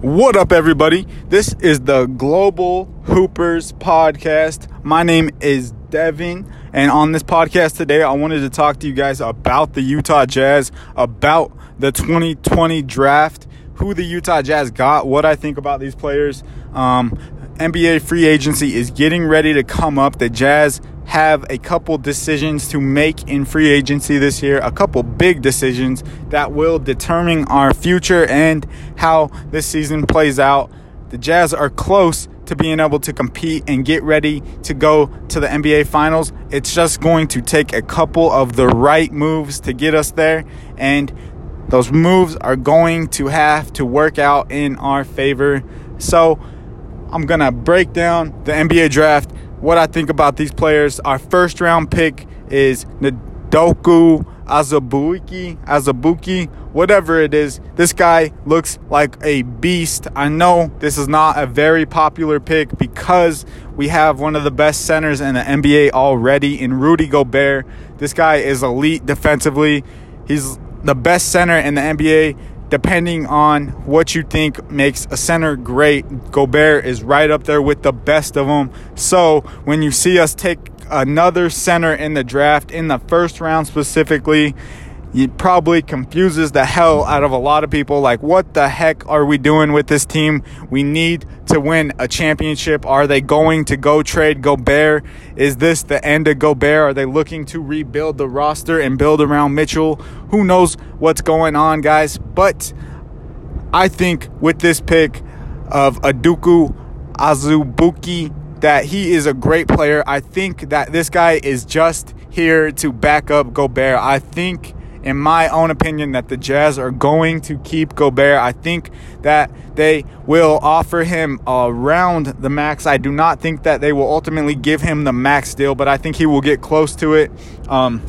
What up, everybody? This is the Global Hoopers podcast. My name is Devin, and on this podcast today, I wanted to talk to you guys about the Utah Jazz, about the 2020 draft, who the Utah Jazz got, what I think about these players. Um, NBA free agency is getting ready to come up. The Jazz have a couple decisions to make in free agency this year, a couple big decisions that will determine our future and how this season plays out. The Jazz are close to being able to compete and get ready to go to the NBA Finals. It's just going to take a couple of the right moves to get us there, and those moves are going to have to work out in our favor. So, I'm going to break down the NBA draft what I think about these players. Our first round pick is Nadoku Azubuike, Azubuike, whatever it is. This guy looks like a beast. I know this is not a very popular pick because we have one of the best centers in the NBA already in Rudy Gobert. This guy is elite defensively. He's the best center in the NBA depending on what you think makes a center great, Gobert is right up there with the best of them. So when you see us take another center in the draft in the first round specifically, it probably confuses the hell out of a lot of people. Like, what the heck are we doing with this team? We need to win a championship. Are they going to go trade Gobert? Is this the end of Gobert? Are they looking to rebuild the roster and build around Mitchell? Who knows what's going on, guys? But I think with this pick of Aduku Azubuike, that he is a great player. I think that this guy is just here to back up Gobert. I think in my own opinion, that the Jazz are going to keep Gobert. I think that they will offer him around the max. I do not think that they will ultimately give him the max deal, but I think he will get close to it. Um,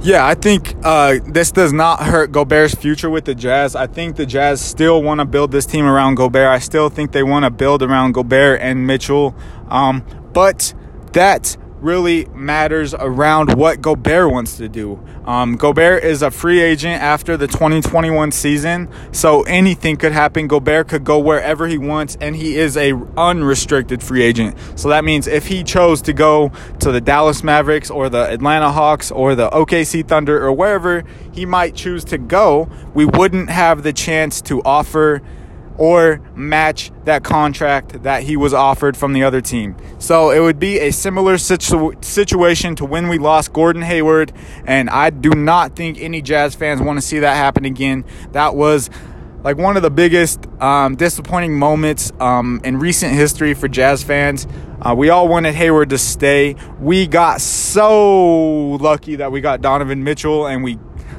yeah, I think uh, this does not hurt Gobert's future with the Jazz. I think the Jazz still want to build this team around Gobert. I still think they want to build around Gobert and Mitchell. Um, but that really matters around what Gobert wants to do. Um, Gobert is a free agent after the 2021 season, so anything could happen. Gobert could go wherever he wants, and he is a unrestricted free agent. So that means if he chose to go to the Dallas Mavericks or the Atlanta Hawks or the OKC Thunder or wherever he might choose to go, we wouldn't have the chance to offer or match that contract that he was offered from the other team. So it would be a similar situ- situation to when we lost Gordon Hayward, and I do not think any Jazz fans want to see that happen again. That was like one of the biggest um, disappointing moments um, in recent history for Jazz fans. Uh, we all wanted Hayward to stay. We got so lucky that we got Donovan Mitchell, and we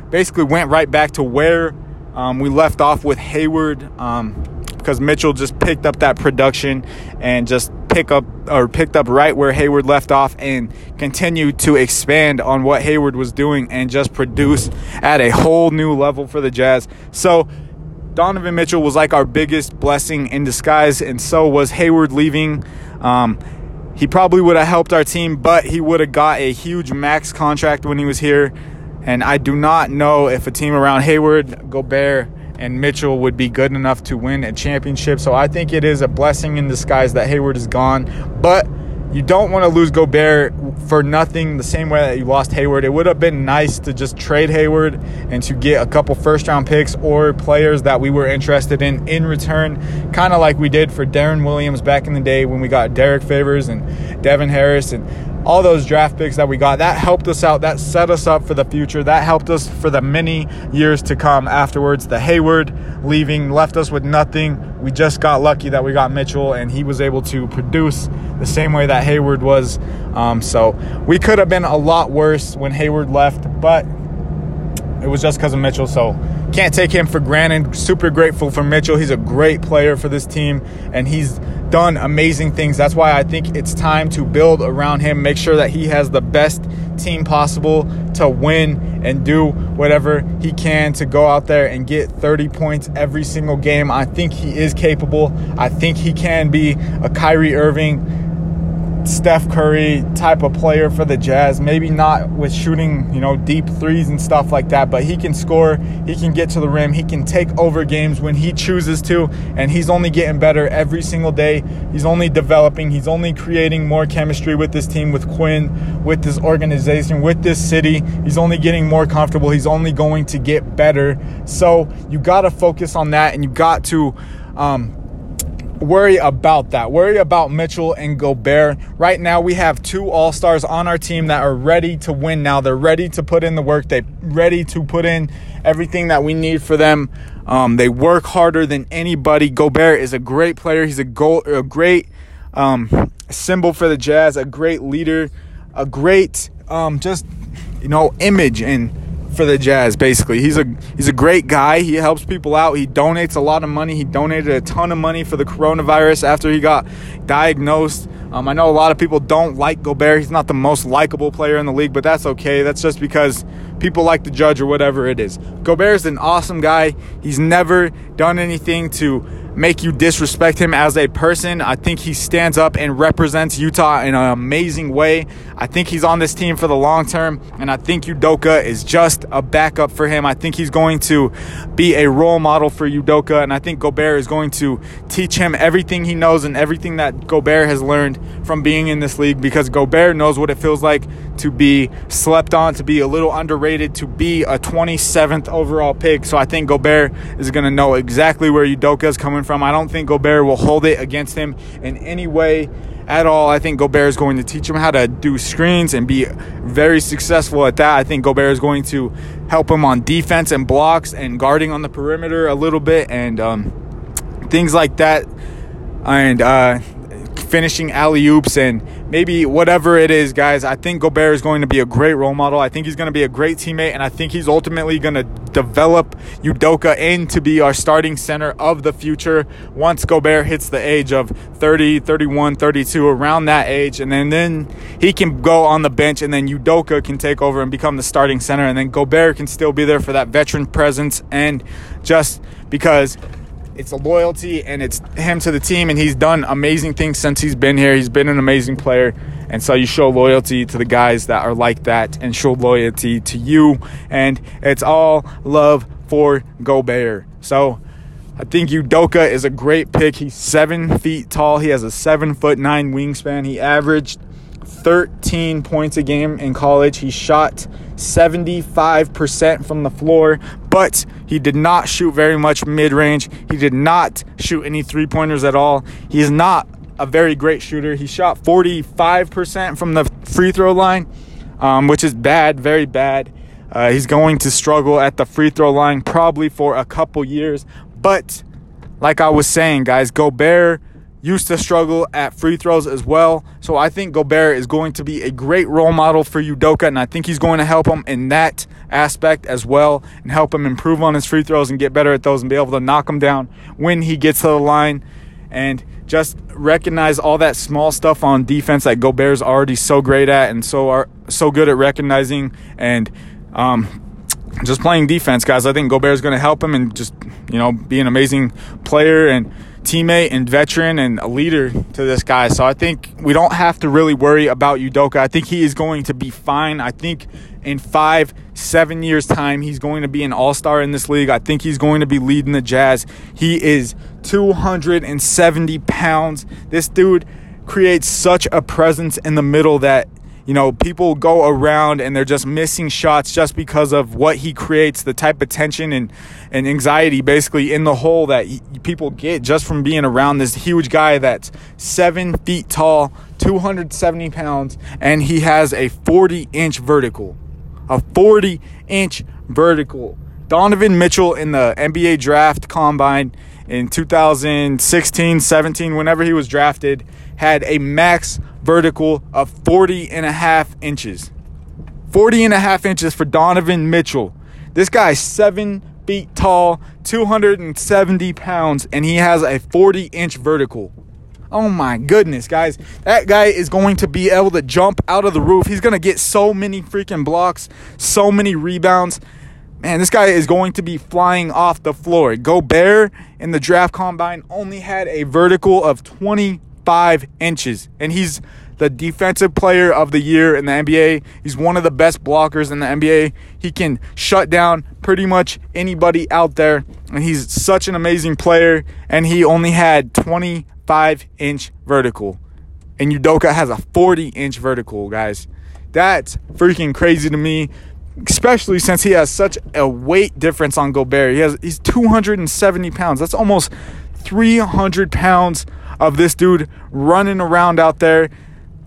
basically went right back to where um, we left off with Hayward um, because Mitchell just picked up that production and just pick up or picked up right where Hayward left off and continued to expand on what Hayward was doing and just produce at a whole new level for the Jazz. So Donovan Mitchell was like our biggest blessing in disguise, and so was Hayward leaving. Um, he probably would have helped our team, but he would have got a huge max contract when he was here. And I do not know if a team around Hayward, Gobert, and Mitchell would be good enough to win a championship. So I think it is a blessing in disguise that Hayward is gone. But you don't want to lose Gobert for nothing the same way that you lost Hayward. It would have been nice to just trade Hayward and to get a couple first round picks or players that we were interested in in return, kind of like we did for Deron Williams back in the day when we got Derrick Favors and Devin Harris and all those draft picks that we got. That helped us out. That set us up for the future. That helped us for the many years to come afterwards. The Hayward leaving left us with nothing. We just got lucky that we got Mitchell and he was able to produce the same way that Hayward was. Um, so we could have been a lot worse when Hayward left, but it was just because of Mitchell. So can't take him for granted. Super grateful for Mitchell. He's a great player for this team and he's done amazing things. That's why I think it's time to build around him, make sure that he has the best team possible to win and do whatever he can to go out there and get 30 points every single game. I think he is capable. I think he can be a Kyrie Irving Steph Curry type of player for the Jazz. Maybe not with shooting, you know, deep threes and stuff like that, but he can score, he can get to the rim, he can take over games when he chooses to, and he's only getting better every single day. He's only developing, he's only creating more chemistry with this team, with Quinn, with this organization, with this city. He's only getting more comfortable, he's only going to get better. So you got to focus on that and you got to um, worry about that. Worry about Mitchell and Gobert. Right now, we have two All Stars on our team that are ready to win. Now they're ready to put in the work. They're ready to put in everything that we need for them. Um, they work harder than anybody. Gobert is a great player. He's a, go- a great um, symbol for the Jazz. A great leader. A great um, just you know image and for the Jazz. Basically, he's a he's a great guy. He helps people out. He donates a lot of money. He donated a ton of money for the coronavirus after he got diagnosed. Um, I know a lot of people don't like Gobert. He's not the most likable player in the league, but that's okay. That's just because people like the judge or whatever it is. Gobert is an awesome guy. He's never done anything to make you disrespect him as a person. I think he stands up and represents Utah in an amazing way. I think he's on this team for the long term, and I think Udoka is just a backup for him. I think he's going to be a role model for Udoka, and I think Gobert is going to teach him everything he knows and everything that Gobert has learned from being in this league because Gobert knows what it feels like to be slept on, to be a little underrated, to be a 27th overall pick. So I think Gobert is going to know exactly where Udoka is coming from. I don't think Gobert will hold it against him in any way at all. I think Gobert is going to teach him how to do screens and be very successful at that. I think Gobert is going to help him on defense and blocks and guarding on the perimeter a little bit and um, things like that. And uh, finishing alley oops and maybe whatever it is, guys. I think Gobert is going to be a great role model. I think he's going to be a great teammate, and I think he's ultimately going to develop Udoka into be our starting center of the future once Gobert hits the age of 30, 31, 32, around that age. And then, then he can go on the bench, and then Udoka can take over and become the starting center. And then Gobert can still be there for that veteran presence and just because it's a loyalty and it's him to the team and he's done amazing things since he's been here he's been an amazing player and so you show loyalty to the guys that are like that and show loyalty to you and it's all love for Gobert so I think Udoka is a great pick. He's seven feet tall. He has a seven foot nine wingspan. He averaged 13 points a game in college. He shot 75% from the floor, but he did not shoot very much mid range. He did not shoot any three pointers at all. He is not a very great shooter. He shot 45% from the free throw line, um, which is bad, very bad. Uh, he's going to struggle at the free throw line probably for a couple years. But like I was saying, guys, Gobert used to struggle at free throws as well. So I think Gobert is going to be a great role model for Udoka, and I think he's going to help him in that aspect as well and help him improve on his free throws and get better at those and be able to knock them down when he gets to the line. And just recognize all that small stuff on defense that Gobert's already so great at and so are so good at recognizing and um, just playing defense, guys. I think Gobert is going to help him and just you know be an amazing player and teammate and veteran and a leader to this guy. So I think we don't have to really worry about Udoka. I think he is going to be fine. I think in five, seven years' time, he's going to be an all star in this league. I think he's going to be leading the Jazz. He is 270 pounds. This dude creates such a presence in the middle that you know, people go around and they're just missing shots just because of what he creates, the type of tension and, and anxiety basically in the hole that he, people get just from being around this huge guy that's seven feet tall, 270 pounds, and he has a 40 inch vertical. A 40 inch vertical. Donovan Mitchell in the NBA draft combine in 2016 17, whenever he was drafted, had a max vertical of 40 and a half inches. 40 and a half inches for Donovan Mitchell. This guy's seven feet tall, 270 pounds, and he has a 40 inch vertical. Oh my goodness, guys. That guy is going to be able to jump out of the roof. He's going to get so many freaking blocks, so many rebounds. Man, this guy is going to be flying off the floor. Gobert in the draft combine only had a vertical of 20 five inches, and he's the defensive player of the year in the NBA. He's one of the best blockers in the NBA. He can shut down pretty much anybody out there, and he's such an amazing player. And he only had 25 inch vertical, and Udoka has a 40 inch vertical, guys. That's freaking crazy to me especially since he has such a weight difference on Gobert. He has he's 270 pounds. That's almost 300 pounds of this dude running around out there.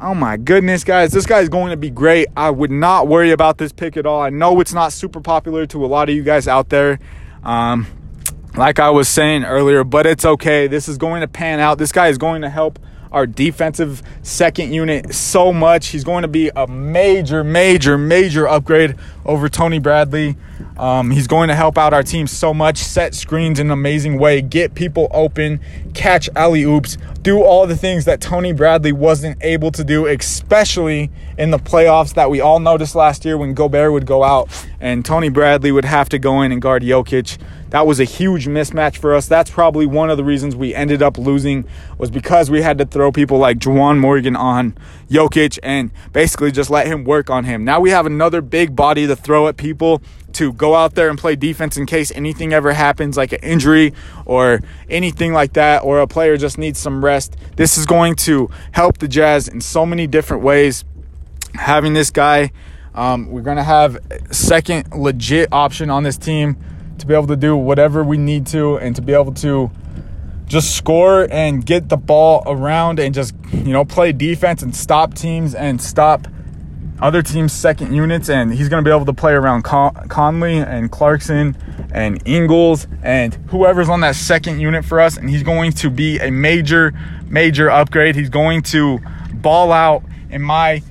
Oh my goodness, guys, this guy is going to be great. I would not worry about this pick at all. I know it's not super popular to a lot of you guys out there. Um, like I was saying earlier, but it's okay. This is going to pan out. This guy is going to help our defensive second unit so much. He's going to be a major, major, major upgrade over Tony Bradley. Um, he's going to help out our team so much, set screens in an amazing way, get people open, catch alley oops, do all the things that Tony Bradley wasn't able to do, especially in the playoffs that we all noticed last year when Gobert would go out and Tony Bradley would have to go in and guard Jokic. That was a huge mismatch for us. That's probably one of the reasons we ended up losing was because we had to throw people like Juwan Morgan on Jokic and basically just let him work on him. Now we have another big body to throw at people to go out there and play defense in case anything ever happens, like an injury or anything like that, or a player just needs some rest. This is going to help the Jazz in so many different ways. Having this guy, um, we're going to have second legit option on this team to be able to do whatever we need to and to be able to just score and get the ball around and just you know play defense and stop teams and stop other teams' second units. And he's going to be able to play around Con- Conley and Clarkson and Ingles and whoever's on that second unit for us. And he's going to be a major, major upgrade. He's going to ball out in my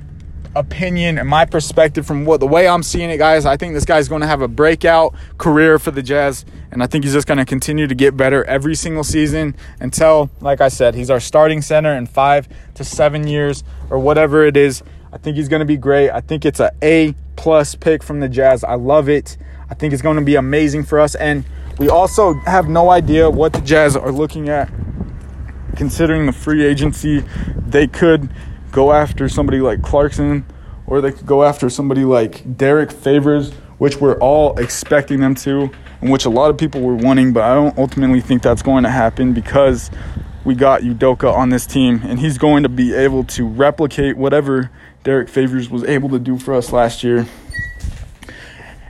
opinion and my perspective from what the way I'm seeing it, guys. I think this guy's going to have a breakout career for the Jazz, and I think he's just going to continue to get better every single season until, like I said, he's our starting center in five to seven years or whatever it is. I think he's going to be great. I think it's a A plus pick from the Jazz. I love it. I think it's going to be amazing for us, and we also have no idea what the Jazz are looking at. Considering the free agency, they could go after somebody like Clarkson, or they could go after somebody like Derrick Favors, which we're all expecting them to, and which a lot of people were wanting, but I don't ultimately think that's going to happen because we got Udoka on this team, and he's going to be able to replicate whatever Derrick Favors was able to do for us last year.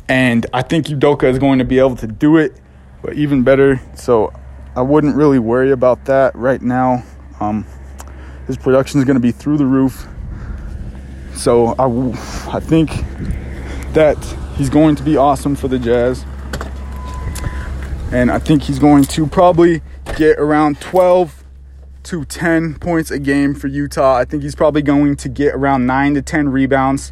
And I think Udoka is going to be able to do it, but even better. So I wouldn't really worry about that right now. Um, his production is going to be through the roof. So I, I think that he's going to be awesome for the Jazz. And I think he's going to probably get around 12 to 10 points a game for Utah. I think he's probably going to get around 9 to 10 rebounds.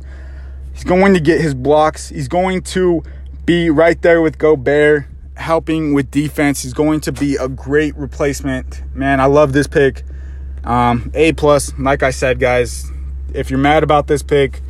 He's going to get his blocks. He's going to be right there with Gobert helping with defense. He's going to be a great replacement. Man, I love this pick. Um, a plus, like I said, guys. If you're mad about this pick,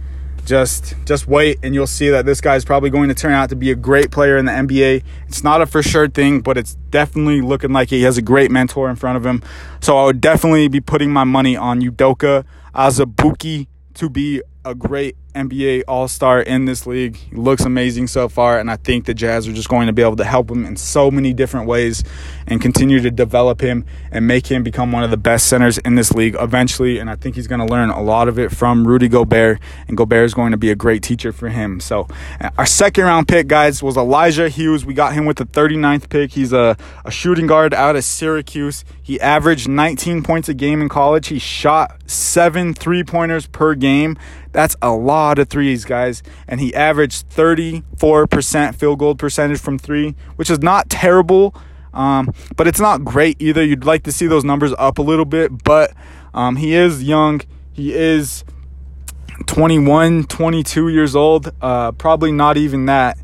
just just wait and you'll see that this guy's probably going to turn out to be a great player in the NBA. It's not a for sure thing, but it's definitely looking like he has a great mentor in front of him. So I would definitely be putting my money on Udoka Azubuike to be a great NBA All Star in this league. He looks amazing so far, and I think the Jazz are just going to be able to help him in so many different ways and continue to develop him and make him become one of the best centers in this league eventually. And I think he's going to learn a lot of it from Rudy Gobert, and Gobert is going to be a great teacher for him. So, our second round pick, guys, was Elijah Hughes. We got him with the 39th pick. He's a, a shooting guard out of Syracuse. He averaged 19 points a game in college. He shot seven three pointers per game. That's a lot of threes, guys. And he averaged 34% field goal percentage from three, which is not terrible, um, but it's not great either. You'd like to see those numbers up a little bit, but um, he is young. He is 21, 22 years old. Uh, probably not even that.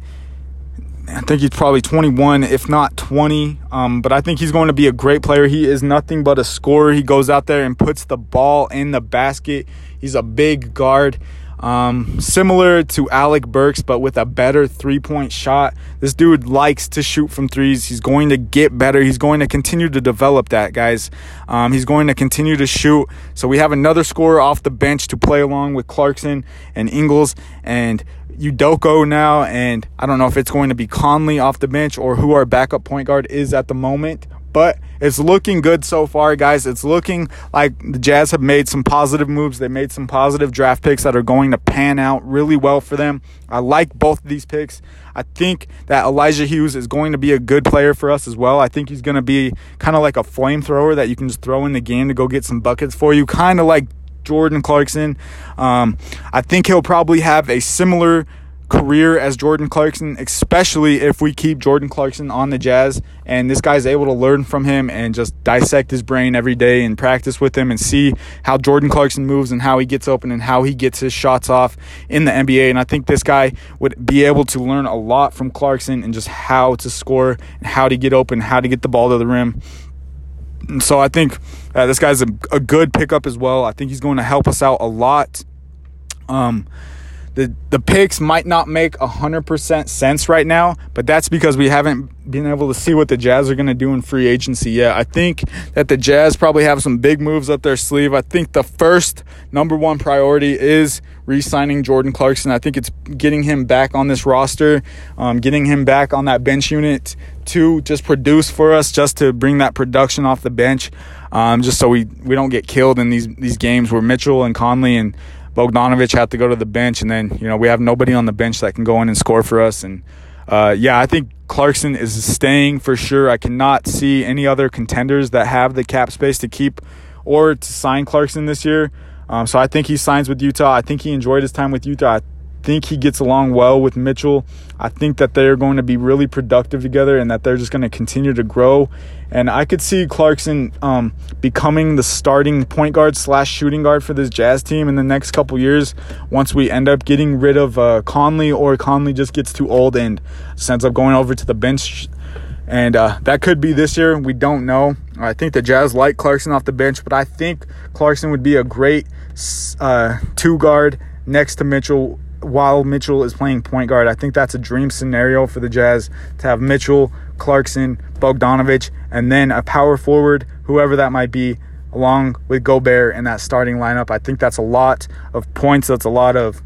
I think he's probably 21, if not 20. Um, but I think he's going to be a great player. He is nothing but a scorer. He goes out there and puts the ball in the basket. He's a big guard. Um, similar to Alec Burks, but with a better three point shot. This dude likes to shoot from threes. He's going to get better. He's going to continue to develop that, guys. Um, he's going to continue to shoot. So we have another scorer off the bench to play along with Clarkson and Ingles and Udoka now. And I don't know if it's going to be Conley off the bench or who our backup point guard is at the moment but it's looking good so far, guys. It's looking like the Jazz have made some positive moves. They made some positive draft picks that are going to pan out really well for them. I like both of these picks. I think that Elijah Hughes is going to be a good player for us as well. I think he's going to be kind of like a flamethrower that you can just throw in the game to go get some buckets for you, kind of like Jordan Clarkson. Um, I think he'll probably have a similar career as Jordan Clarkson, especially if we keep Jordan Clarkson on the Jazz and this guy's able to learn from him and just dissect his brain every day and practice with him and see how Jordan Clarkson moves and how he gets open and how he gets his shots off in the NBA. And I think this guy would be able to learn a lot from Clarkson and just how to score and how to get open, how to get the ball to the rim. And so I think uh, this guy's a, a good pickup as well. I think he's going to help us out a lot. Um, the the picks might not make 100% sense right now, but that's because we haven't been able to see what the Jazz are going to do in free agency yet. I think that the Jazz probably have some big moves up their sleeve. I think the first number one priority is re-signing Jordan Clarkson. I think it's getting him back on this roster, um, getting him back on that bench unit to just produce for us, just to bring that production off the bench, um, just so we, we don't get killed in these these games where Mitchell and Conley and Bogdanovich had to go to the bench, and then you know we have nobody on the bench that can go in and score for us. And uh, yeah, I think Clarkson is staying for sure. I cannot see any other contenders that have the cap space to keep or to sign Clarkson this year. Um, so I think he signs with Utah. I think he enjoyed his time with Utah. I think he gets along well with Mitchell. I think that they're going to be really productive together and that they're just going to continue to grow. And I could see Clarkson um, becoming the starting point guard slash shooting guard for this Jazz team in the next couple years once we end up getting rid of uh, Conley or Conley just gets too old and ends up going over to the bench. And uh, that could be this year. We don't know. I think the Jazz like Clarkson off the bench, but I think Clarkson would be a great uh, two guard next to Mitchell while Mitchell is playing point guard. I think that's a dream scenario for the Jazz to have Mitchell, Clarkson, Bogdanovich, and then a power forward, whoever that might be, along with Gobert in that starting lineup. I think that's a lot of points. That's a lot of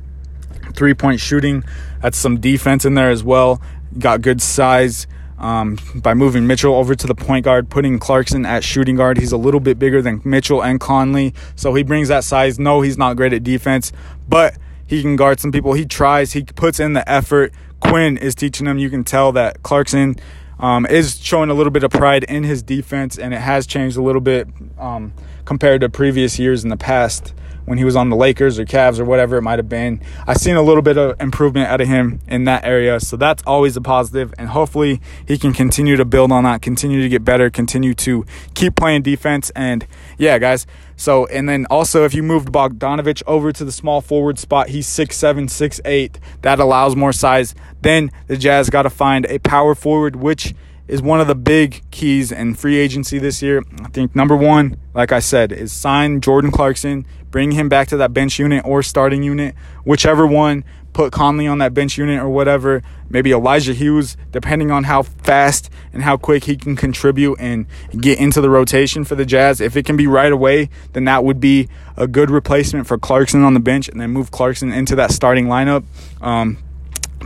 three point shooting. That's some defense in there as well. Got good size. Um, by moving Mitchell over to the point guard, putting Clarkson at shooting guard. He's a little bit bigger than Mitchell and Conley, so he brings that size. No, he's not great at defense, but he can guard some people. He tries, he puts in the effort. Quinn is teaching him. You can tell that Clarkson um, is showing a little bit of pride in his defense, and it has changed a little bit um, compared to previous years in the past when he was on the Lakers or Cavs or whatever it might have been. I've seen a little bit of improvement out of him in that area. So that's always a positive, and hopefully he can continue to build on that, continue to get better, continue to keep playing defense. And yeah, guys. So, and then also if you moved Bogdanovich over to the small forward spot, he's six seven, six eight. That allows more size. Then the Jazz got to find a power forward, which is one of the big keys in free agency this year. I think number one, like I said, is sign Jordan Clarkson, bring him back to that bench unit or starting unit, whichever one. Put Conley on that bench unit or whatever. Maybe Elijah Hughes, depending on how fast and how quick he can contribute and get into the rotation for the Jazz. If it can be right away, then that would be a good replacement for Clarkson on the bench, and then move Clarkson into that starting lineup. Um,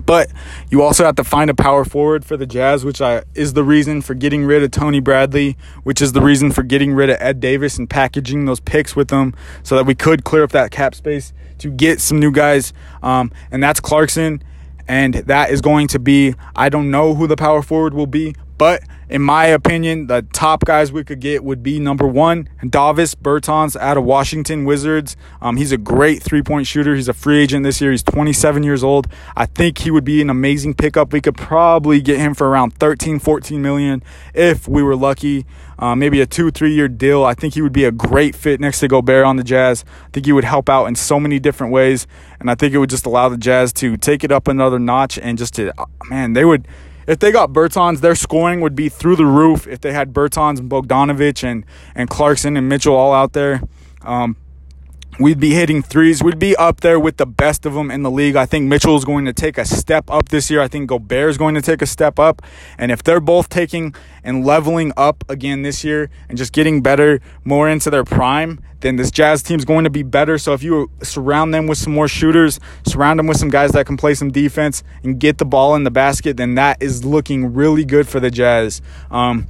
but you also have to find a power forward for the Jazz, which I, is the reason for getting rid of Tony Bradley, which is the reason for getting rid of Ed Davis and packaging those picks with them so that we could clear up that cap space to get some new guys. Um, and that's Clarkson. And that is going to be, I don't know who the power forward will be, but in my opinion, the top guys we could get would be number one, Davis Bertans out of Washington Wizards. Um, he's a great three point shooter. He's a free agent this year. He's 27 years old. I think he would be an amazing pickup. We could probably get him for around 13, 14 million if we were lucky. Uh, maybe a two, three year deal. I think he would be a great fit next to Gobert on the Jazz. I think he would help out in so many different ways. And I think it would just allow the Jazz to take it up another notch and just to, man, they would if they got Bertans, their scoring would be through the roof if they had Bertans and Bogdanovich and, and Clarkson and Mitchell all out there. Um, We'd be hitting threes. We'd be up there with the best of them in the league. I think Mitchell is going to take a step up this year. I think Gobert is going to take a step up. And if they're both taking and leveling up again this year and just getting better, more into their prime, then this Jazz team is going to be better. So if you surround them with some more shooters, surround them with some guys that can play some defense and get the ball in the basket, then that is looking really good for the Jazz. Um,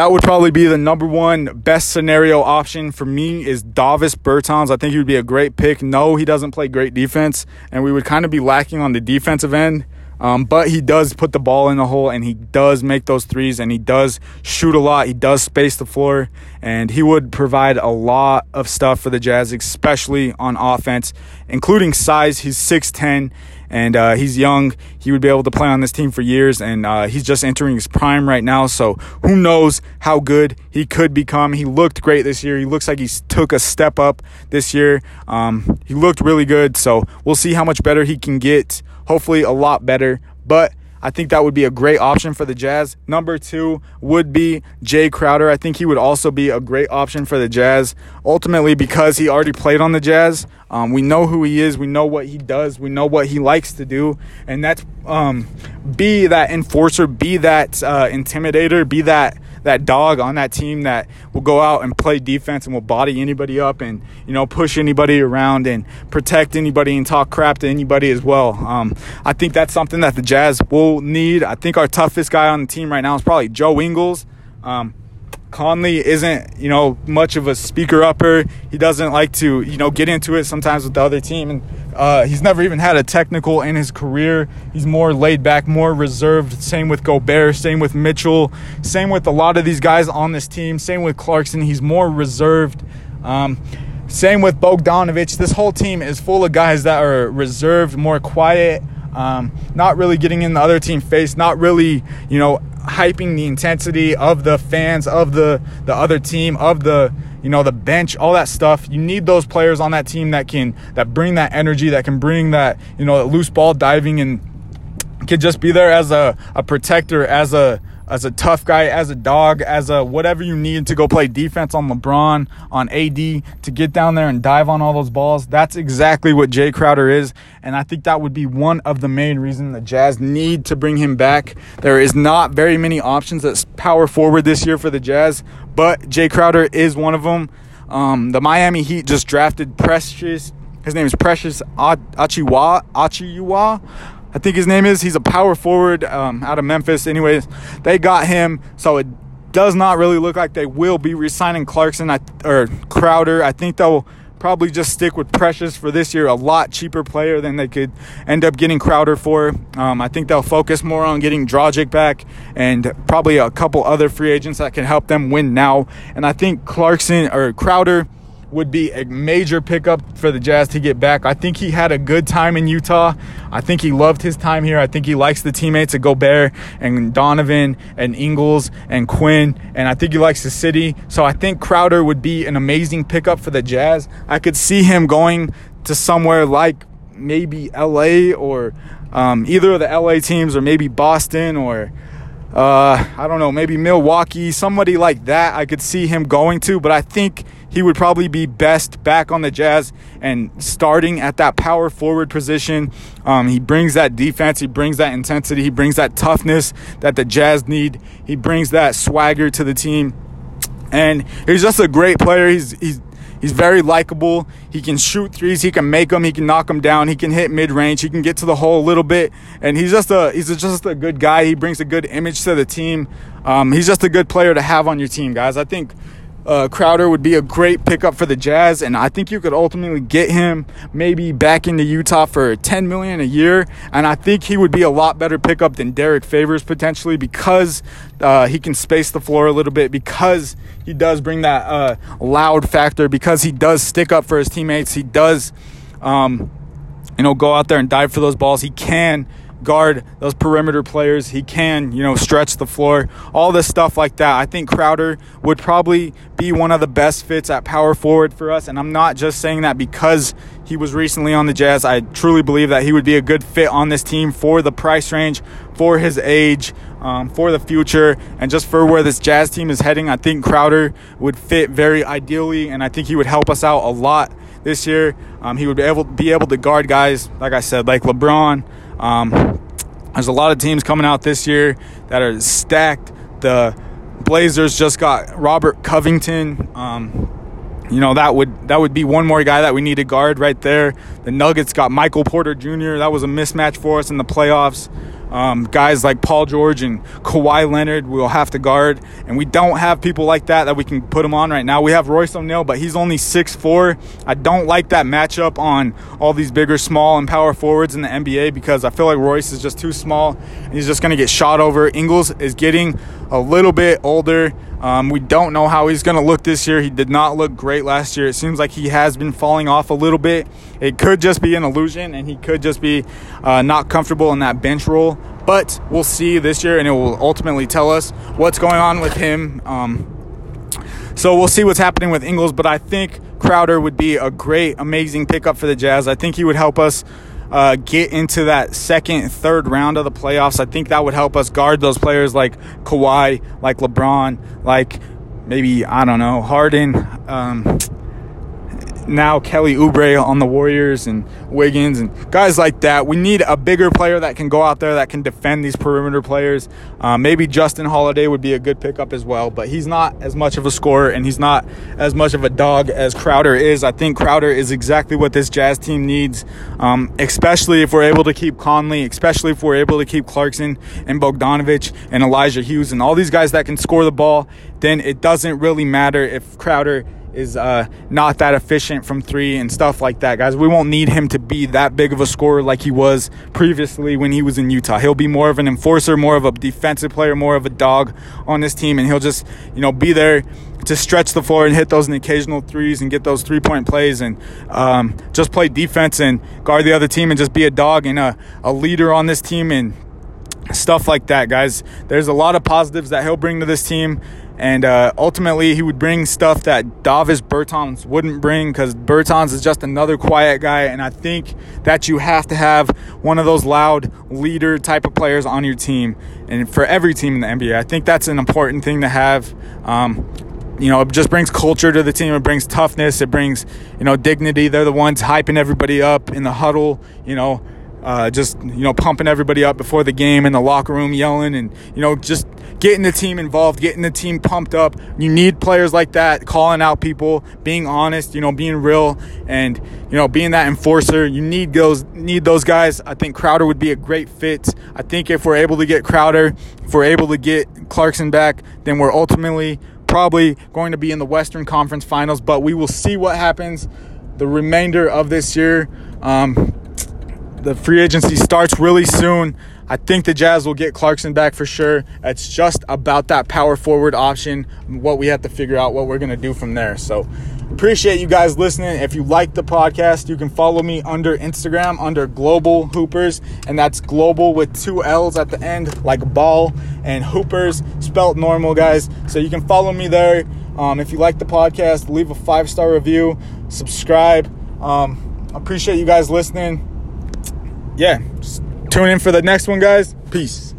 that would probably be the number one best scenario option for me is Davis Bertans. I think he would be a great pick. No, he doesn't play great defense, and we would kind of be lacking on the defensive end. Um, but he does put the ball in the hole and he does make those threes and he does shoot a lot. He does space the floor and he would provide a lot of stuff for the Jazz, especially on offense, including size. He's 6'10 and uh, he's young. He would be able to play on this team for years, and uh, he's just entering his prime right now. So who knows how good he could become? He looked great this year. He looks like he took a step up this year. Um, he looked really good. So we'll see how much better he can get. Hopefully, a lot better. But I think that would be a great option for the Jazz. Number two would be Jae Crowder. I think he would also be a great option for the Jazz, ultimately because he already played on the Jazz. Um, we know who he is. We know what he does. We know what he likes to do, and that's um, be that enforcer, be that uh, intimidator, be that that dog on that team that will go out and play defense and will body anybody up and you know push anybody around and protect anybody and talk crap to anybody as well. Um, I think that's something that the Jazz will need. I think our toughest guy on the team right now is probably Joe Ingles. Um, Conley isn't, you know, much of a speaker upper. He doesn't like to, you know, get into it sometimes with the other team. And uh, he's never even had a technical in his career. He's more laid back, more reserved. Same with Gobert, same with Mitchell, same with a lot of these guys on this team. Same with Clarkson. He's more reserved. Um, same with Bogdanovich. This whole team is full of guys that are reserved, more quiet, um, not really getting in the other team face, not really, you know, hyping the intensity of the fans of the the other team of the you know the bench all that stuff. You need those players on that team that can that bring that energy that can bring that you know loose ball diving and can just be there as a, a protector as a as a tough guy, as a dog, as a whatever you need to go play defense on LeBron, on AD, to get down there and dive on all those balls. That's exactly what Jae Crowder is. And I think that would be one of the main reasons the Jazz need to bring him back. There is not very many options that's power forward this year for the Jazz, but Jae Crowder is one of them. Um, the Miami Heat just drafted Precious. His name is Precious Achiuwa. Achiuwa. I think his name is. He's a power forward um, out of Memphis. Anyways, they got him, so it does not really look like they will be resigning Clarkson or Crowder. I think they'll probably just stick with Precious for this year, a lot cheaper player than they could end up getting Crowder for. Um, I think they'll focus more on getting Dragic back and probably a couple other free agents that can help them win now. And I think Clarkson or Crowder would be a major pickup for the Jazz to get back. I think he had a good time in Utah. I think he loved his time here. I think he likes the teammates of Gobert and Donovan and Ingles and Quinn, and I think he likes the city. So I think Crowder would be an amazing pickup for the Jazz. I could see him going to somewhere like maybe LA or um, either of the LA teams or maybe Boston or uh, I don't know, maybe Milwaukee, somebody like that I could see him going to, but I think he would probably be best back on the Jazz and starting at that power forward position. Um, he brings that defense, he brings that intensity, he brings that toughness that the Jazz need. He brings that swagger to the team, and he's just a great player. He's he's He's very likable. He can shoot threes. He can make them. He can knock them down. He can hit mid range. He can get to the hole a little bit. And he's just a he's just a good guy. He brings a good image to the team. Um, he's just a good player to have on your team, guys. I think uh, Crowder would be a great pickup for the Jazz, and I think you could ultimately get him maybe back into Utah for 10 million a year. And I think he would be a lot better pickup than Derrick Favors potentially because uh, he can space the floor a little bit, because he does bring that uh, loud factor, because he does stick up for his teammates. He does, um, you know, go out there and dive for those balls. He can guard those perimeter players. He can, you know, stretch the floor, all this stuff like that. I think Crowder would probably be one of the best fits at power forward for us. And I'm not just saying that because he was recently on the Jazz. I truly believe that he would be a good fit on this team for the price range, for his age, um, for the future, and just for where this Jazz team is heading. I think Crowder would fit very ideally, and I think he would help us out a lot this year. Um, he would be able be able to guard guys like I said, like LeBron. Um, there's a lot of teams coming out this year that are stacked. The Blazers just got Robert Covington. Um, you know that would that would be one more guy that we need to guard right there. The Nuggets got Michael Porter Jr. That was a mismatch for us in the playoffs. Um, guys like Paul George and Kawhi Leonard we'll have to guard, and we don't have people like that that we can put them on right now. We have Royce O'Neale, but he's only 6'4". I don't like that matchup on all these bigger, small, and power forwards in the NBA because I feel like Royce is just too small. And he's just going to get shot over. Ingles is getting a little bit older. Um, we don't know how he's going to look this year. He did not look great last year. It seems like he has been falling off a little bit. It could just be an illusion, and he could just be uh, not comfortable in that bench role. But we'll see this year, and it will ultimately tell us what's going on with him. Um, so we'll see what's happening with Ingles, but I think Crowder would be a great, amazing pickup for the Jazz. I think he would help us uh, get into that second, third round of the playoffs. I think that would help us guard those players like Kawhi, like LeBron, like maybe, I don't know, Harden. Um, now Kelly Oubre on the Warriors and Wiggins and guys like that. We need a bigger player that can go out there that can defend these perimeter players. Uh, maybe Justin Holiday would be a good pickup as well, but he's not as much of a scorer and he's not as much of a dog as Crowder is. I think Crowder is exactly what this Jazz team needs, um, especially if we're able to keep Conley, especially if we're able to keep Clarkson and Bogdanovich and Elijah Hughes and all these guys that can score the ball. Then it doesn't really matter if Crowder is uh, not that efficient from three and stuff like that, guys. We won't need him to be that big of a scorer like he was previously when he was in Utah. He'll be more of an enforcer, more of a defensive player, more of a dog on this team, and he'll just, you know, be there to stretch the floor and hit those occasional threes and get those three point plays and um, just play defense and guard the other team and just be a dog and a, a leader on this team and stuff like that, guys. There's a lot of positives that he'll bring to this team. And uh, ultimately, he would bring stuff that Davis Bertans wouldn't bring because Bertans is just another quiet guy. And I think that you have to have one of those loud leader type of players on your team. And for every team in the NBA, I think that's an important thing to have. Um, you know, it just brings culture to the team. It brings toughness. It brings, you know, dignity. They're the ones hyping everybody up in the huddle, you know, uh, just you know pumping everybody up before the game in the locker room yelling and you know just getting the team involved getting the team pumped up. You need players like that calling out people being honest you know being real and you know being that enforcer. You need those need those guys. I think crowder would be a great fit. I think if we're able to get crowder if we're able to get clarkson back then we're ultimately probably going to be in the western conference finals but we will see what happens the remainder of this year. Um, the free agency starts really soon. I think the Jazz will get Clarkson back for sure. It's just about that power forward option, what we have to figure out what we're going to do from there. So, appreciate you guys listening. If you like the podcast, you can follow me under Instagram under Global Hoopers, and that's global with two L's at the end, like ball, and Hoopers spelt normal, guys. So, you can follow me there. Um, if you like the podcast, leave a five star review, subscribe. Um, appreciate you guys listening yeah, tune in for the next one, guys. Peace.